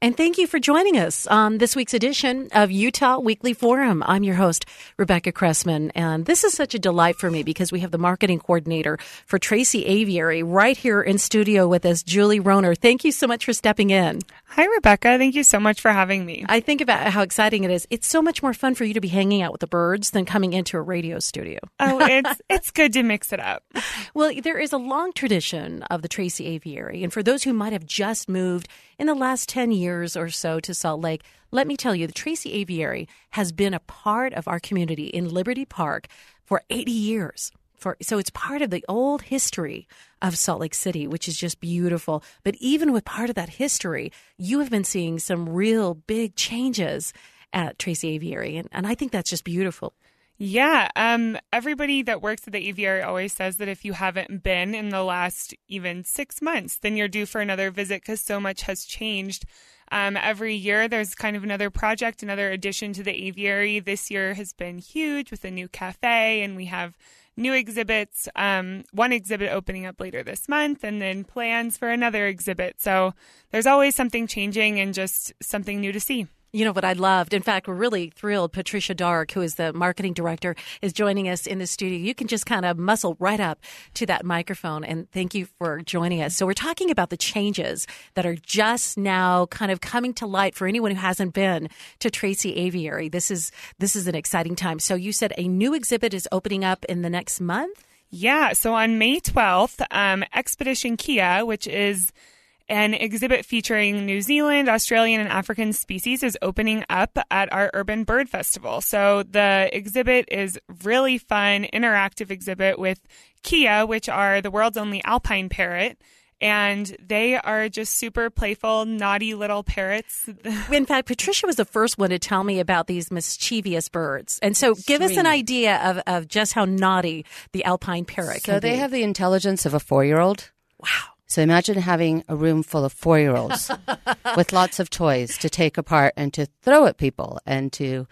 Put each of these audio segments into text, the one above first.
And thank you for joining us on this week's edition of Utah Weekly Forum. I'm your host, Rebecca Cressman, and this is such a delight for me because we have the marketing coordinator for Tracy Aviary right here in studio with us, Julie Roner. Thank you so much for stepping in. Hi, Rebecca. Thank you so much for having me. I think about how exciting it is. It's so much more fun for you to be hanging out with the birds than coming into a radio studio. Oh, it's it's good to mix it up. Well, there is a long tradition of the Tracy Aviary, and for those who might have just moved in the last 10 years or so to Salt Lake, let me tell you, the Tracy Aviary has been a part of our community in Liberty Park for 80 years. For, so it's part of the old history of Salt Lake City, which is just beautiful. But even with part of that history, you have been seeing some real big changes at Tracy Aviary. And, and I think that's just beautiful. Yeah, um, everybody that works at the aviary always says that if you haven't been in the last even six months, then you're due for another visit because so much has changed. Um, every year, there's kind of another project, another addition to the aviary. This year has been huge with a new cafe, and we have new exhibits. Um, one exhibit opening up later this month, and then plans for another exhibit. So there's always something changing and just something new to see. You know what I loved? In fact, we're really thrilled. Patricia Dark, who is the marketing director, is joining us in the studio. You can just kind of muscle right up to that microphone. And thank you for joining us. So, we're talking about the changes that are just now kind of coming to light for anyone who hasn't been to Tracy Aviary. This is this is an exciting time. So, you said a new exhibit is opening up in the next month. Yeah. So on May 12th, um, Expedition Kea, which is an exhibit featuring New Zealand, Australian, and African species is opening up at our Urban Bird Festival. So the exhibit is really fun, interactive exhibit with Kea, which are the world's only alpine parrot and they are just super playful, naughty little parrots. In fact, Patricia was the first one to tell me about these mischievous birds. And so give us an idea of, of just how naughty the alpine parrot so they be. have the intelligence of a four year old. Wow. So imagine having a room full of four year olds with lots of toys to take apart and to throw at people and to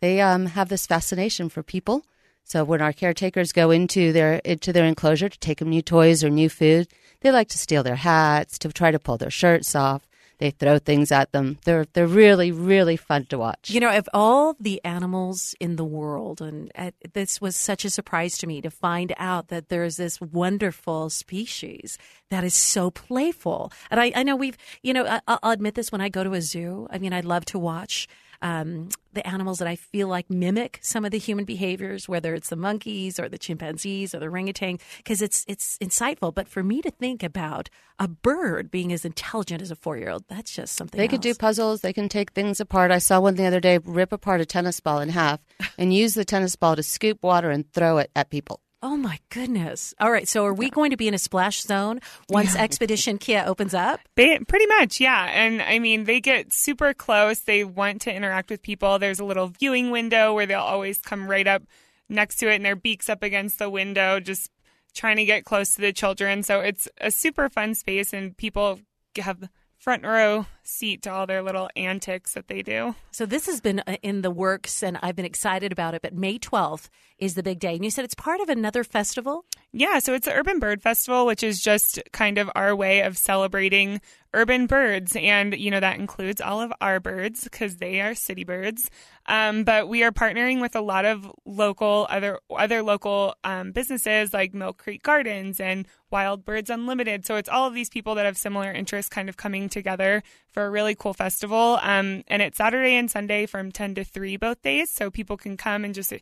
they um, have this fascination for people. So when our caretakers go into their into their enclosure to take them new toys or new food, they like to steal their hats, to try to pull their shirts off. They throw things at them. They're they're really really fun to watch. You know, of all the animals in the world, and uh, this was such a surprise to me to find out that there's this wonderful species that is so playful. And I, I know we've, you know, I, I'll admit this when I go to a zoo. I mean, I love to watch um, the animals that I feel like mimic some of the human behaviors, whether it's the monkeys or the chimpanzees or the orangutan, because it's it's insightful. But for me to think about a bird being as intelligent as a four year old, that's just something. They else. could do puzzles. They can take things apart. I saw one the other day rip apart a tennis ball in half and use the tennis ball to scoop water and throw it at people. Oh my goodness. All right. So are we going to be in a splash zone once yeah. Expedition Kea opens up? They, pretty much, yeah. And I mean, they get super close. They want to interact with people. There's a little viewing window where they'll always come right up next to it and their beaks up against the window, just trying to get close to the children. So it's a super fun space and people have front row seat to all their little antics that they do. So this has been uh, in the works and I've been excited about it, but May 12th is the big day. And you said it's part of another festival? Yeah, so it's the Urban Bird Festival, which is just kind of our way of celebrating urban birds. And, you know, that includes all of our birds because they are city birds. Um, but we are partnering with a lot of local, other, other local um, businesses like Millcreek Gardens and Wild Birds Unlimited. So it's all of these people that have similar interests kind of coming together for a really cool festival. Um, and it's Saturday and Sunday from 10 to 3 both days. So people can come and just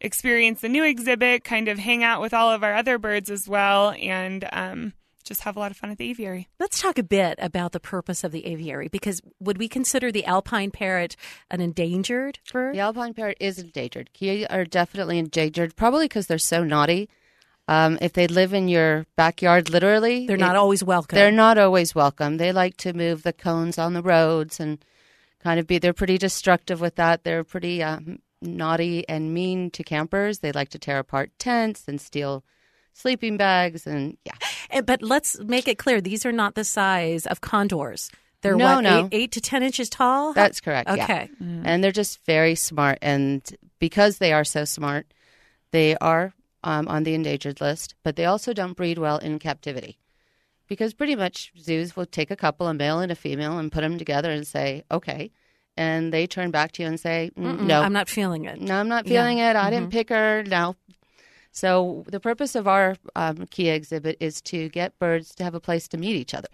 experience the new exhibit, kind of hang out with all of our other birds as well, and um, just have a lot of fun at the aviary. Let's talk a bit about the purpose of the aviary because would we consider the alpine parrot an endangered bird? The alpine parrot is endangered. Kea are definitely endangered, probably because they're so naughty. Um, if they live in your backyard, literally, they're not it, always welcome. They're not always welcome. They like to move the cones on the roads and kind of be. They're pretty destructive with that. They're pretty um, naughty and mean to campers. They like to tear apart tents and steal sleeping bags and yeah. Eh, But let's make it clear: these are not the size of condors. They're No, what, no. Eight, eight to ten inches tall. That's correct. yeah. Okay. And they're just very smart. And because they are so smart, they are um, on the endangered list, but they also don't breed well in captivity. Because pretty much zoos will take a couple, a male and a female, and put them together and say, okay. And they turn back to you and say, "Mm, no, I'm not feeling it. no, I'm not Yeah. feeling it. I didn't pick her. No. So the purpose of our um, Kea exhibit is to get birds to have a place to meet each other.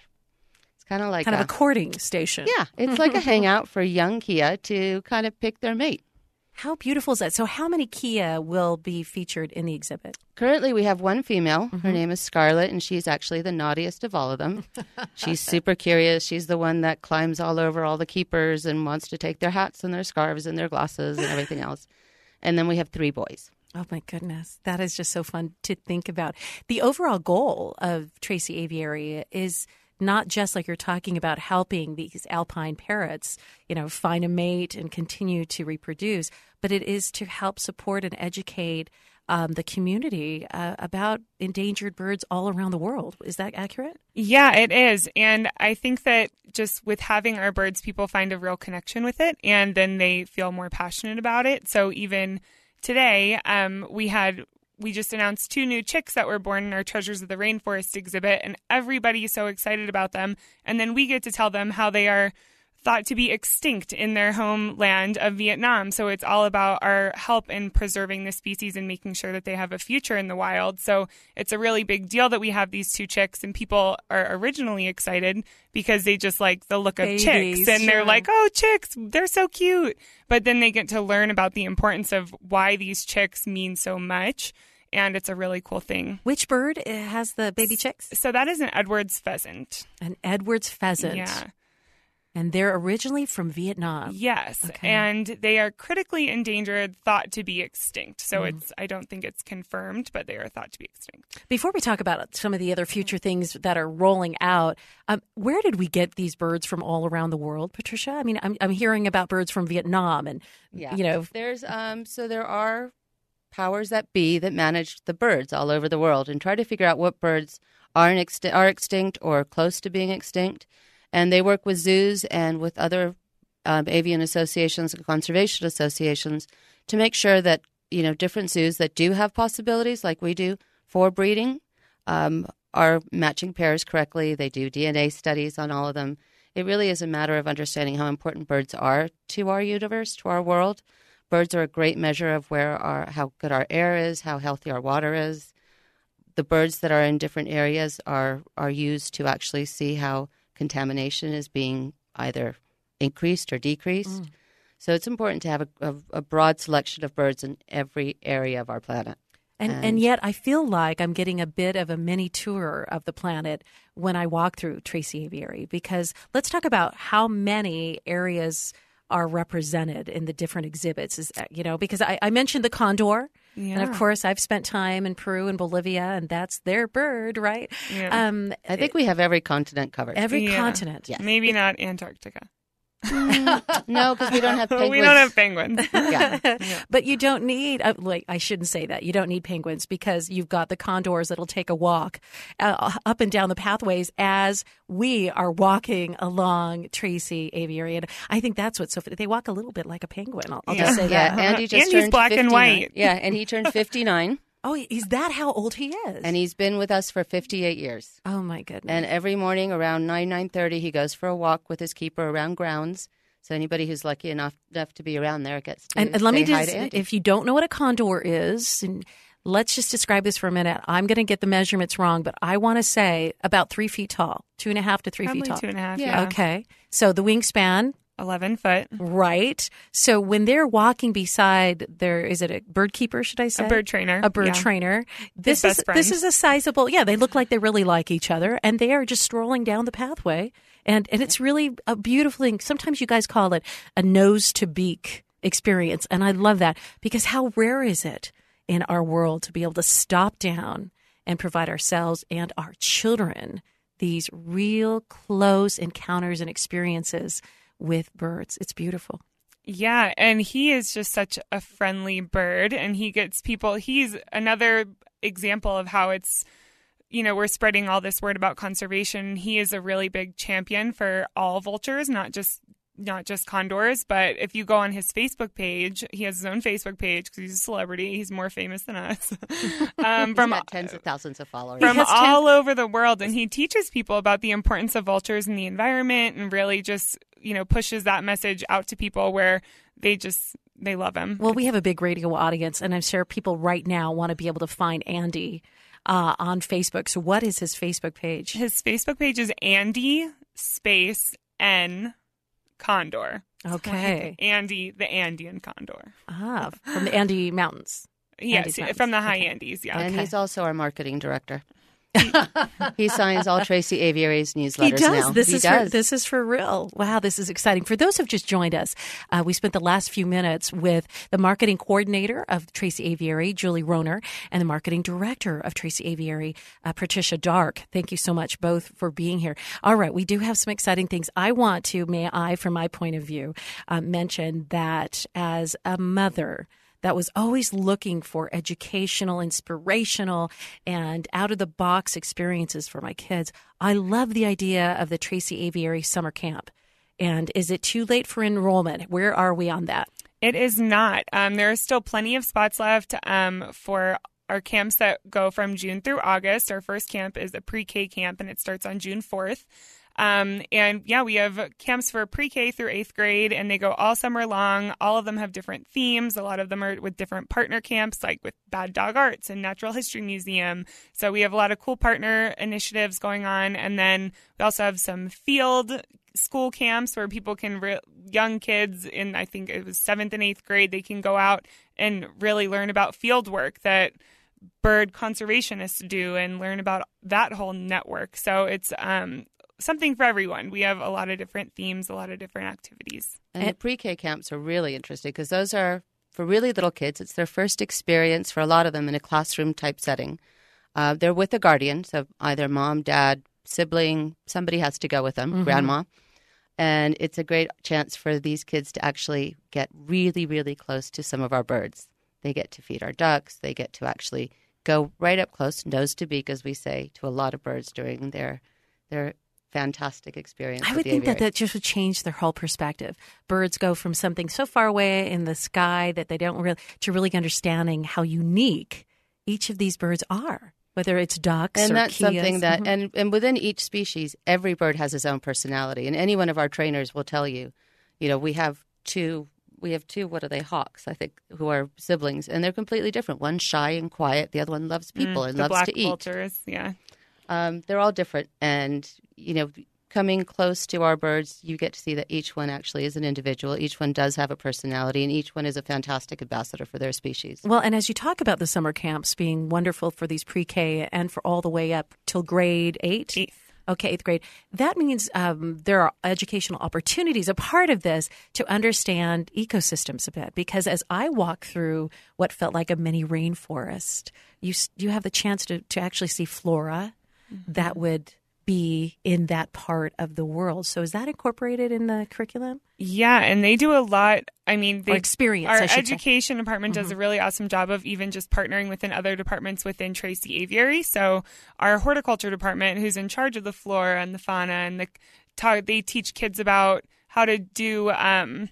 It's kind of like kind a, of a courting station. yeah, it's like a hangout for young Kea to kind of pick their mate. How beautiful is that? So, how many Kea will be featured in the exhibit? Currently, we have one female. Mm-hmm. Her name is Scarlett, and she's actually the naughtiest of all of them. she's super curious. She's the one that climbs all over all the keepers and wants to take their hats and their scarves and their glasses and everything else. And then we have three boys. Oh my goodness. That is just so fun to think about. The overall goal of Tracy Aviary is not just like you're talking about helping these alpine parrots, you know, find a mate and continue to reproduce, but it is to help support and educate um, the community uh, about endangered birds all around the world. Is that accurate? Yeah, it is. And I think that just with having our birds, people find a real connection with it and then they feel more passionate about it. So even today, um, we had. We just announced two new chicks that were born in our Treasures of the Rainforest exhibit, and everybody is so excited about them. And then we get to tell them how they are thought to be extinct in their homeland of Vietnam. So it's all about our help in preserving the species and making sure that they have a future in the wild. So it's a really big deal that we have these two chicks, and people are originally excited because they just like the look of Babies, chicks and they're sure. like, oh, chicks, they're so cute. But then they get to learn about the importance of why these chicks mean so much. And it's a really cool thing. Which bird uh, has the baby chicks? So that is an Edwards pheasant. An Edwards pheasant. Yeah. And they're originally from Vietnam. Yes, Okay. and they are critically endangered, thought to be extinct. Mm. So it's I don't think it's confirmed, but they are thought to be extinct. Before we talk about some of the other future things that are rolling out, um, where did we get these birds from all around the world, Patricia? I mean, I'm, I'm hearing about birds from Vietnam, and Yeah. you know, There's um so there are powers that be that manage the birds all over the world and try to figure out what birds are in exti- are extinct or close to being extinct. And they work with zoos and with other um, avian associations and conservation associations to make sure that you know different zoos that do have possibilities, like we do for breeding, um, are matching pairs correctly. They do DNA studies on all of them. It really is a matter of understanding how important birds are to our universe, to our world. Birds are a great measure of where our how good our air is, how healthy our water is. The birds that are in different areas are are used to actually see how contamination is being either increased or decreased. So it's important to have a, a, a broad selection of birds in every area of our planet. and, and And- yet I feel like I'm getting a bit of a mini tour of the planet when I walk through Tracy Aviary. Because let's talk about how many areas are represented in the different exhibits. Is uh, you know because I, I mentioned the condor. And of course, I've spent time in Peru and Bolivia, and that's their bird, right? Yeah. Um, I think we have every continent covered. every Yeah. continent. Yeah. Maybe not Antarctica. No, because we don't have penguins. we don't have penguins. Yeah. But you don't need, uh, like, I shouldn't say that. You don't need penguins because you've got the condors that'll take a walk uh, up and down the pathways as we are walking along Tracy Aviary. And I think that's what's so funny. They walk a little bit like a penguin. I'll, I'll just say yeah, that. Andy just Andy's turned black and 59. white. Yeah, and he turned 59, Oh, is that how old he is? and he's been with us for 58 years. oh, my goodness. And every morning around 9, 9.30, he goes for a walk with his keeper around grounds. So anybody who's lucky enough, enough to be around there gets to And, and let me just, if you don't know what a condor is, and let's just describe this for a minute. I'm going to get the measurements wrong, but I want to say about three feet tall, two and a half to three Probably feet tall. two and a half. Yeah. Yeah. Okay. So the wingspan, Eleven foot. right? So when they're walking beside their, is it a bird keeper? Should I say A bird trainer. A bird Yeah. trainer. This is this is a sizable. Yeah, they look like they really like each other, and they are just strolling down the pathway, and and it's really a beautiful thing. Sometimes you guys call it a nose to beak experience, and I love that because how rare is it in our world to be able to stop down and provide ourselves and our children these real close encounters and experiences with birds. It's beautiful. Yeah, and he is just such a friendly bird, and he gets people. He's another example of how it's, you know, we're spreading all this word about conservation. He is a really big champion for all vultures, not just not just condors, but if you go on his Facebook page, he has his own Facebook page because he's a celebrity. He's more famous than us. um, from tens of thousands of followers from all ten- over the world, and he teaches people about the importance of vultures in the environment, and really just you know pushes that message out to people where they just they love him. Well, we have a big radio audience, and I'm sure people right now want to be able to find Andy uh, on Facebook. So, what is his Facebook page? His Facebook page is Andy Space N condor. Okay. Andy, the Andean condor. Ah, from the Andy Mountains. Yes, from the high okay. Andes. Yeah. And okay. he's also our marketing director. He signs all Tracy Aviary's newsletters he does. now. This he is does. For, this is for real. Wow, this is exciting. For those who've just joined us, uh, we spent the last few minutes with the marketing coordinator of Tracy Aviary, Julie Roner, and the marketing director of Tracy Aviary, uh, Patricia Dark. Thank you so much both for being here. All right, we do have some exciting things. I want to, may I, from my point of view, uh, mention that as a mother that was always looking for educational, inspirational, and out of the box experiences for my kids. I love the idea of the Tracy Aviary summer camp. And is it too late for enrollment? Where are we on that? It is not. Um, there are still plenty of spots left um, for our camps that go from June through August. Our first camp is a pre K camp and it starts on June 4th. Um, and yeah, we have camps for pre K through eighth grade, and they go all summer long. All of them have different themes. A lot of them are with different partner camps, like with Bad Dog Arts and Natural History Museum. So we have a lot of cool partner initiatives going on. And then we also have some field school camps where people can, re- young kids in, I think it was seventh and eighth grade, they can go out and really learn about field work that bird conservationists do and learn about that whole network. So it's um, something for everyone. We have a lot of different themes, a lot of different activities. And, and the pre-K camps are really interesting because those are for really little kids. It's their first experience for a lot of them in a classroom type setting. Uh, they're with a guardian, so either mom, dad, sibling, somebody has to go with them, mm-hmm. grandma. And it's a great chance for these kids to actually get really, really close to some of our birds. They get to feed our ducks. They get to actually go right up close, nose to beak, as we say, to a lot of birds during their their fantastic experience. I would think that that just would change their whole perspective. Birds go from something so far away in the sky that they don't really to really understanding how unique each of these birds are. Whether it's ducks and that's Keas. something that, mm-hmm. and and within each species, every bird has its own personality, and any one of our trainers will tell you, you know, we have two we have two what are they hawks i think who are siblings and they're completely different one's shy and quiet the other one loves mm, people mm, and loves to eat vultures yeah um, they're all different, and you know, coming close to our birds, you get to see that each one actually is an individual. Each one does have a personality, and each one is a fantastic ambassador for their species. Well, and as you talk about the summer camps being wonderful for these pre-K and for all the way up till grade eight. Eighth. Okay, eighth grade. That means um, there are educational opportunities. A part of this to understand ecosystems a bit, because as I walk through what felt like a mini rainforest, you you have the chance to to actually see flora mm-hmm. that would be in that part of the world. So is that incorporated in the curriculum? Yeah, and they do a lot. I mean, they or experience. Our education say. department mm-hmm. does a mm-hmm. really awesome job of even just partnering within other departments within Tracy Aviary. So our horticulture department, who's in charge of the flora and the fauna, and the talk, they teach kids about how to do um,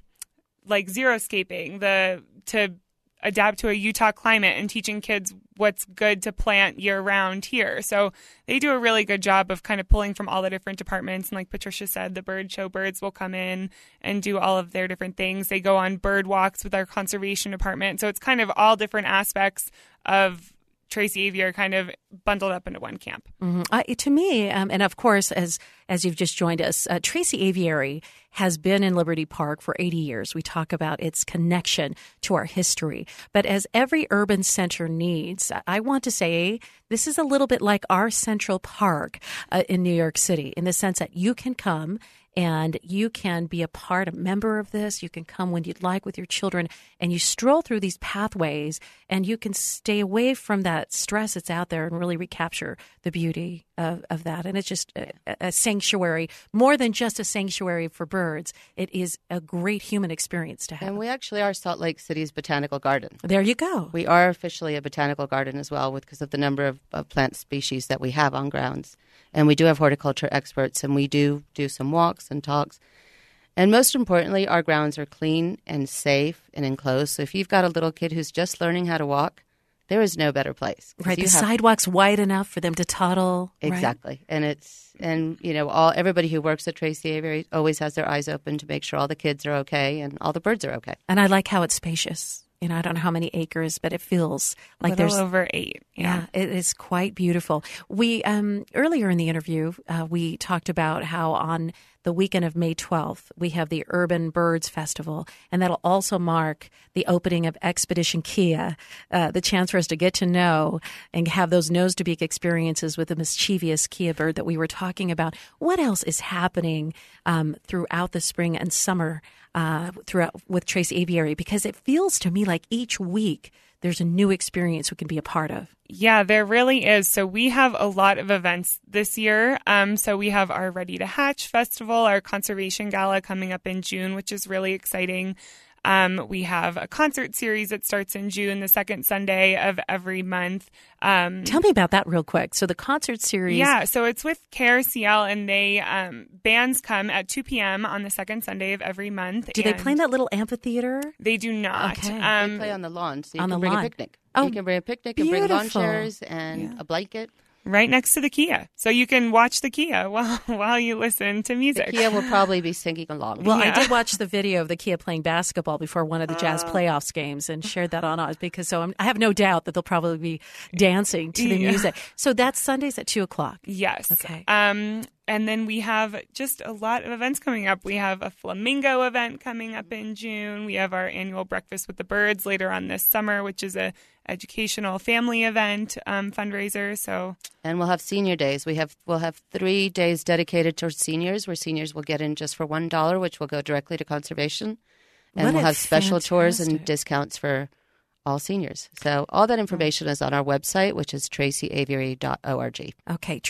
like xeriscaping, the to adapt to a Utah climate and teaching kids what's good to plant year round here. So they do a really good job of kind of pulling from all the different departments. And like Patricia said, the bird show birds will come in and do all of their different things. They go on bird walks with our conservation department. So it's kind of all different aspects of Tracy Aviary kind of bundled up into one camp. Mm-hmm. Uh, to me, um, and of course, as as you've just joined us, uh, Tracy Aviary has been in Liberty Park for 80 years. We talk about its connection to our history, but as every urban center needs, I want to say this is a little bit like our Central Park uh, in New York City, in the sense that you can come and you can be a part, a member of this. You can come when you'd like with your children and you stroll through these pathways and you can stay away from that stress that's out there and really recapture the beauty of, of that. And it's just a, a sanctuary, more than just a sanctuary for birds. It is a great human experience to have. And we actually are Salt Lake City's botanical garden. there you go. We are officially a botanical garden as well, because of the number of, of plant species that we have on grounds. And we do have horticulture experts, and we do do some walks and talks. And most importantly, our grounds are clean and safe and enclosed. So if you've got a little kid who's just learning how to walk, there is no better place. Right, the have- sidewalk's wide enough for them to toddle. right? Exactly. And it's and you know, all everybody who works at Tracy Aviary always has their eyes open to make sure all the kids are okay and all the birds are okay. And I like how it's spacious. You know, I don't know how many acres, but it feels like Little there's over eight. Yeah, it is quite beautiful. We um, earlier in the interview, uh, we talked about how on the weekend of May 12th, we have the Urban Birds Festival, and that'll also mark the opening of Expedition Kea, uh, the chance for us to get to know and have those nose to beak experiences with the mischievous Kea bird that we were talking about. What else is happening um, throughout the spring and summer uh, throughout with Tracy Aviary? Because it feels to me like each week there's a new experience we can be a part of. Yeah, there really is. So we have a lot of events this year. Um, so we have our Ready to Hatch Festival, our Conservation Gala coming up in June, which is really exciting. Um, we have a concert series that starts in June, the second Sunday of every month. Um, Tell me about that real quick. So the concert series. yeah, so it's with KRCL, and they um, bands come at 2 p.m. on the second Sunday of every month. Do they play in that little amphitheater? They do not. Okay. They They Um, play on the lawn, so you on can the bring lawn. a picnic. Oh, you can bring a picnic and bring lawn chairs and a blanket. Right next to the Kea, so you can watch the Kea while while you listen to music. The. Kea will probably be singing along. Well, I did watch the video of the Kea playing basketball before one of the Jazz playoffs games and shared that on us because so I'm, I have no doubt that they'll probably be dancing to the Yeah. music. So that's Sundays at two o'clock. Yes. Okay. Um, and then we have just a lot of events coming up. We have a flamingo event coming up in June. We have our annual breakfast with the birds later on this summer, which is a educational family event um, fundraiser. So and we'll have senior days. We have we'll have three days dedicated to seniors, where seniors will get in just for one dollar, which will go directly to conservation, and What we'll have special tours and discounts for all seniors. So all that information is on our website, which is tracyaviary.org. Okay,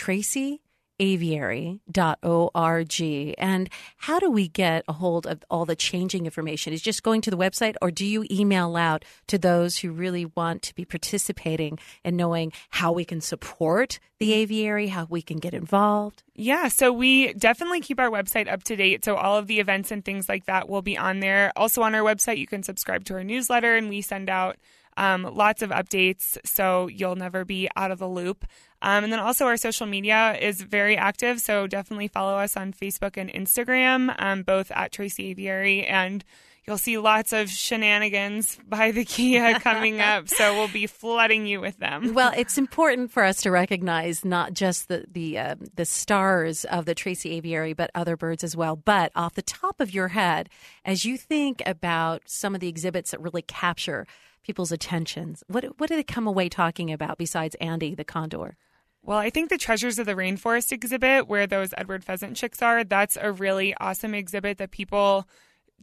tracyaviary.org. And how do we get a hold of all the changing information? Is just going to the website or do you email out to those who really want to be participating and knowing how we can support the aviary, how we can get involved? Yeah, so we definitely keep our website up to date. So all of the events and things like that will be on there. Also on our website, you can subscribe to our newsletter, and we send out um, lots of updates, so you'll never be out of the loop. Um, and then also our social media is very active, so definitely follow us on Facebook and Instagram, um, both at Tracy Aviary and. You'll see lots of shenanigans by the Kea coming up, so we'll be flooding you with them. Well, it's important for us to recognize not just the the uh, the stars of the Tracy Aviary, but other birds as well. But off the top of your head, as you think about some of the exhibits that really capture people's attentions, what what do they come away talking about besides Andy the condor? Well, I think the Treasures of the Rainforest exhibit, where those Edward pheasant chicks are, that's a really awesome exhibit that people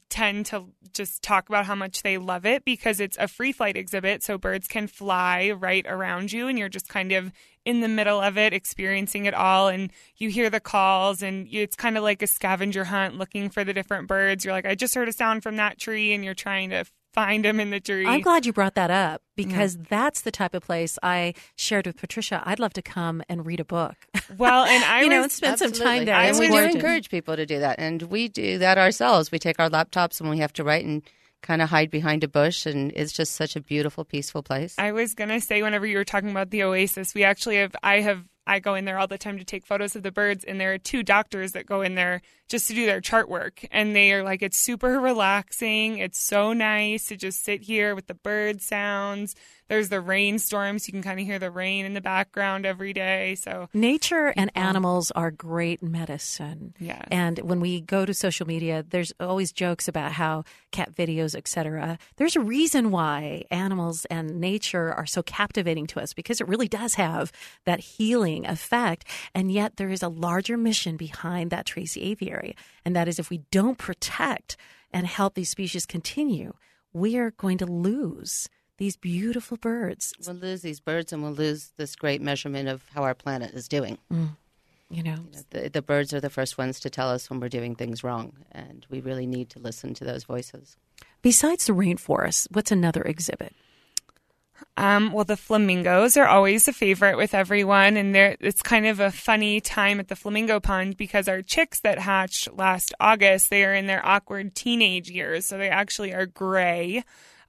tend to just talk about how much they love it because it's a free flight exhibit. So birds can fly right around you, and you're just kind of in the middle of it, experiencing it all. And you hear the calls, and it's kind of like a scavenger hunt looking for the different birds. You're like, I just heard a sound from that tree, and you're trying to find them in the tree. I'm glad you brought that up because that's the type of place I shared with Patricia. I'd love to come and read a book. Well, and I you know, was- and spend some Absolutely. time there. I And we do encourage people to do that, and we do that ourselves. We take our laptops and we have to write and kind of hide behind a bush, and it's just such a beautiful, peaceful place. I was gonna say whenever you were talking about the oasis, we actually have I have I go in there all the time to take photos of the birds and there are two doctors that go in there just to do their chart work and they are like it's super relaxing. It's so nice to just sit here with the bird sounds. There's the rainstorms, you can kind of hear the rain in the background every day. So Nature and animals are great medicine. Yeah. And when we go to social media, there's always jokes about how cat videos, etc. There's a reason why animals and nature are so captivating to us because it really does have that healing effect. And yet there is a larger mission behind that Tracy Aviary. And that is if we don't protect and help these species continue, we are going to lose these beautiful birds. We'll lose these birds and we'll lose this great measurement of how our planet is doing. You know, The, the birds are the first ones to tell us when we're doing things wrong, and we really need to listen to those voices. besides the rainforest, what's another exhibit? Um, well, the flamingos are always a favorite with everyone, and it's kind of a funny time at the flamingo pond because our chicks that hatched last August they are in their awkward teenage years, so they actually are gray.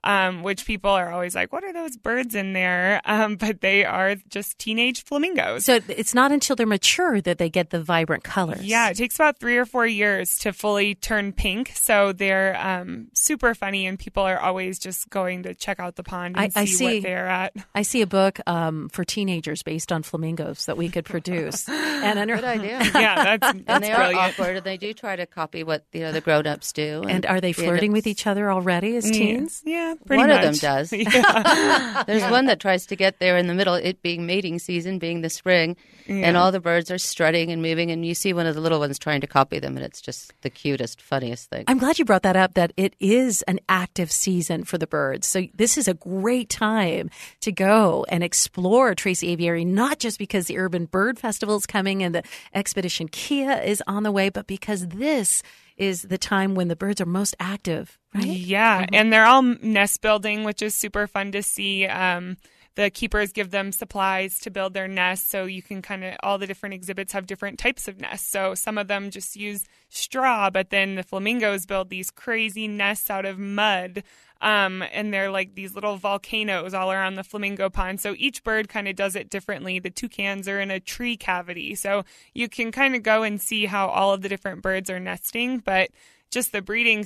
Um, which people are always like, "What are those birds in there?" Um, but they are just teenage flamingos. So it's not until they're mature that they get the vibrant colors. Yeah, it takes about three or four years to fully turn pink. So they're um, super funny, and people are always just going to check out the pond and I- I see, see. what they're at. I see a book um, for teenagers based on flamingos that we could produce. and under- Good idea. Yeah, that's, and that's they are awkward, and they do try to copy what you know the grown-ups do. And are they the flirting with each other already as teens? Yeah, pretty One of them does. Yeah. There's one that tries to get there in the middle, it being mating season, being the spring, and all the birds are strutting and moving, and you see one of the little ones trying to copy them, and it's just the cutest, funniest thing. I'm glad you brought that up that it is an active season for the birds. So this is a great time to go and explore Tracy Aviary, not just because the Urban Bird Festival is coming and the Expedition Kea is on the way, but because this is the time when the birds are most active, right? Yeah, and they're all nest building, which is super fun to see. Um, the keepers give them supplies to build their nests, so you can kind of all the different exhibits have different types of nests. So some of them just use straw, but then the flamingos build these crazy nests out of mud. Um, and they're like these little volcanoes all around the flamingo pond. So each bird kind of does it differently. The toucans are in a tree cavity. So you can kind of go and see how all of the different birds are nesting, but just the breeding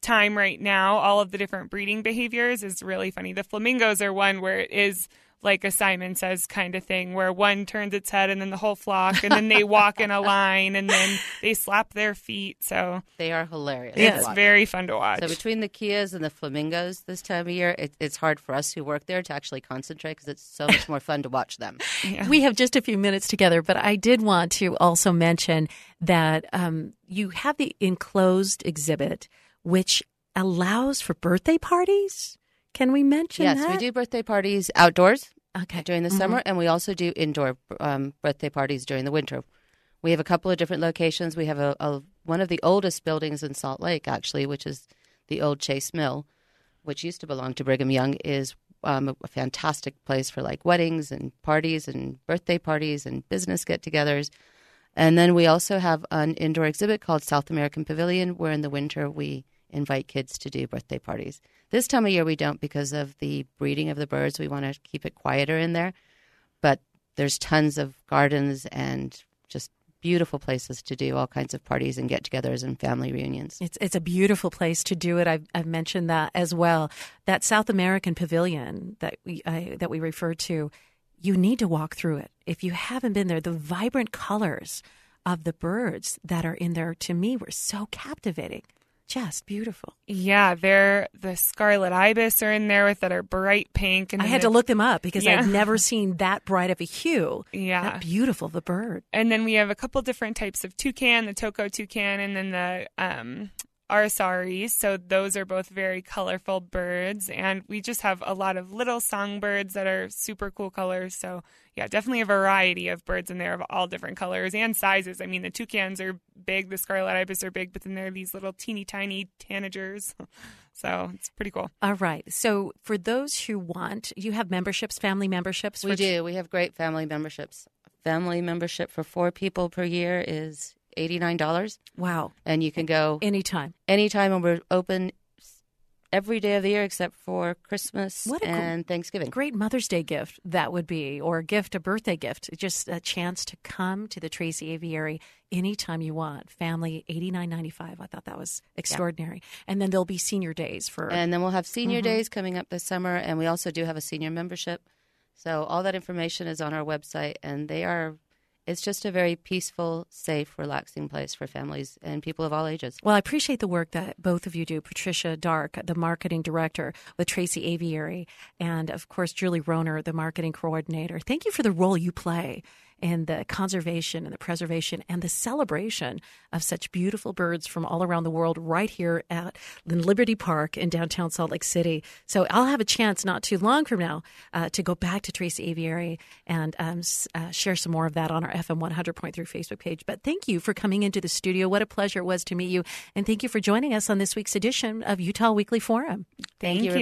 time right now, all of the different breeding behaviors is really funny. The flamingos are one where it is like a Simon says kind of thing, where one turns its head and then the whole flock, and then they walk in a line and then they slap their feet. So They are hilarious. Yeah. it's very fun to watch. So between the Keas and the flamingos this time of year, it, it's hard for us who work there to actually concentrate because it's so much more fun to watch them. We have just a few minutes together, but I did want to also mention that um, you have the enclosed exhibit, which allows for birthday parties. Can we mention yes, that? we do birthday parties outdoors Okay. during the Mhm. summer, and we also do indoor um, birthday parties during the winter. We have a couple of different locations. We have a, a one of the oldest buildings in Salt Lake, actually, which is the old Chase Mill, which used to belong to Brigham Young, is um, a, a fantastic place for like weddings and parties and birthday parties and business get-togethers. And then we also have an indoor exhibit called South American Pavilion, where in the winter we invite kids to do birthday parties. This time of year we don't because of the breeding of the birds. We want to keep it quieter in there. But there's tons of gardens and just beautiful places to do all kinds of parties and get togethers and family reunions. It's it's a beautiful place to do it. I've I've mentioned that as well. That South American pavilion that we that we referred to, you need to walk through it. If you haven't been there, the vibrant colors of the birds that are in there to me were so captivating, just beautiful. yeah, they're the scarlet ibis are in there with that are bright pink. And I had to look them up because Yeah. I've never seen that bright of a hue. Yeah. that beautiful the bird. And then we have a couple different types of toucan, the toco toucan, and then the um, aracaris. So those are both very colorful birds. And we just have a lot of little songbirds that are super cool colors. So yeah, definitely a variety of birds in there of all different colors and sizes. I mean, the toucans are big, the scarlet ibis are big, but then there are these little teeny tiny tanagers. so it's pretty cool. All right. So for those who want, you have memberships, family memberships. We for- do. We have great family memberships. Family membership for four people per year is $89, Wow. and you can go Anytime. anytime, and we're open every day of the year except for Christmas What gr- and Thanksgiving. Great Mother's Day gift that would be, or a gift, a birthday gift. Just a chance to come to the Tracy Aviary anytime you want. Family eighty nine ninety five. I thought that was extraordinary. And then there'll be senior days for. And then we'll have senior Mm-hmm. days coming up this summer, and we also do have a senior membership. So all that information is on our website, and they are. It's just a very peaceful, safe, relaxing place for families and people of all ages. well, I appreciate the work that both of you do. Patricia Dark, the marketing director with Tracy Aviary, and of course Julie Roner, the marketing coordinator. Thank you for the role you play in the conservation and the preservation and the celebration of such beautiful birds from all around the world right here at Liberty Park in downtown Salt Lake City. So I'll have a chance not too long from now uh, to go back to Tracy Aviary and um, uh, share some more of that on our FM 100.3 Facebook page. But thank you for coming into the studio. What a pleasure it was to meet you. And thank you for joining us on this week's edition of Utah Weekly Forum. Thank, thank you.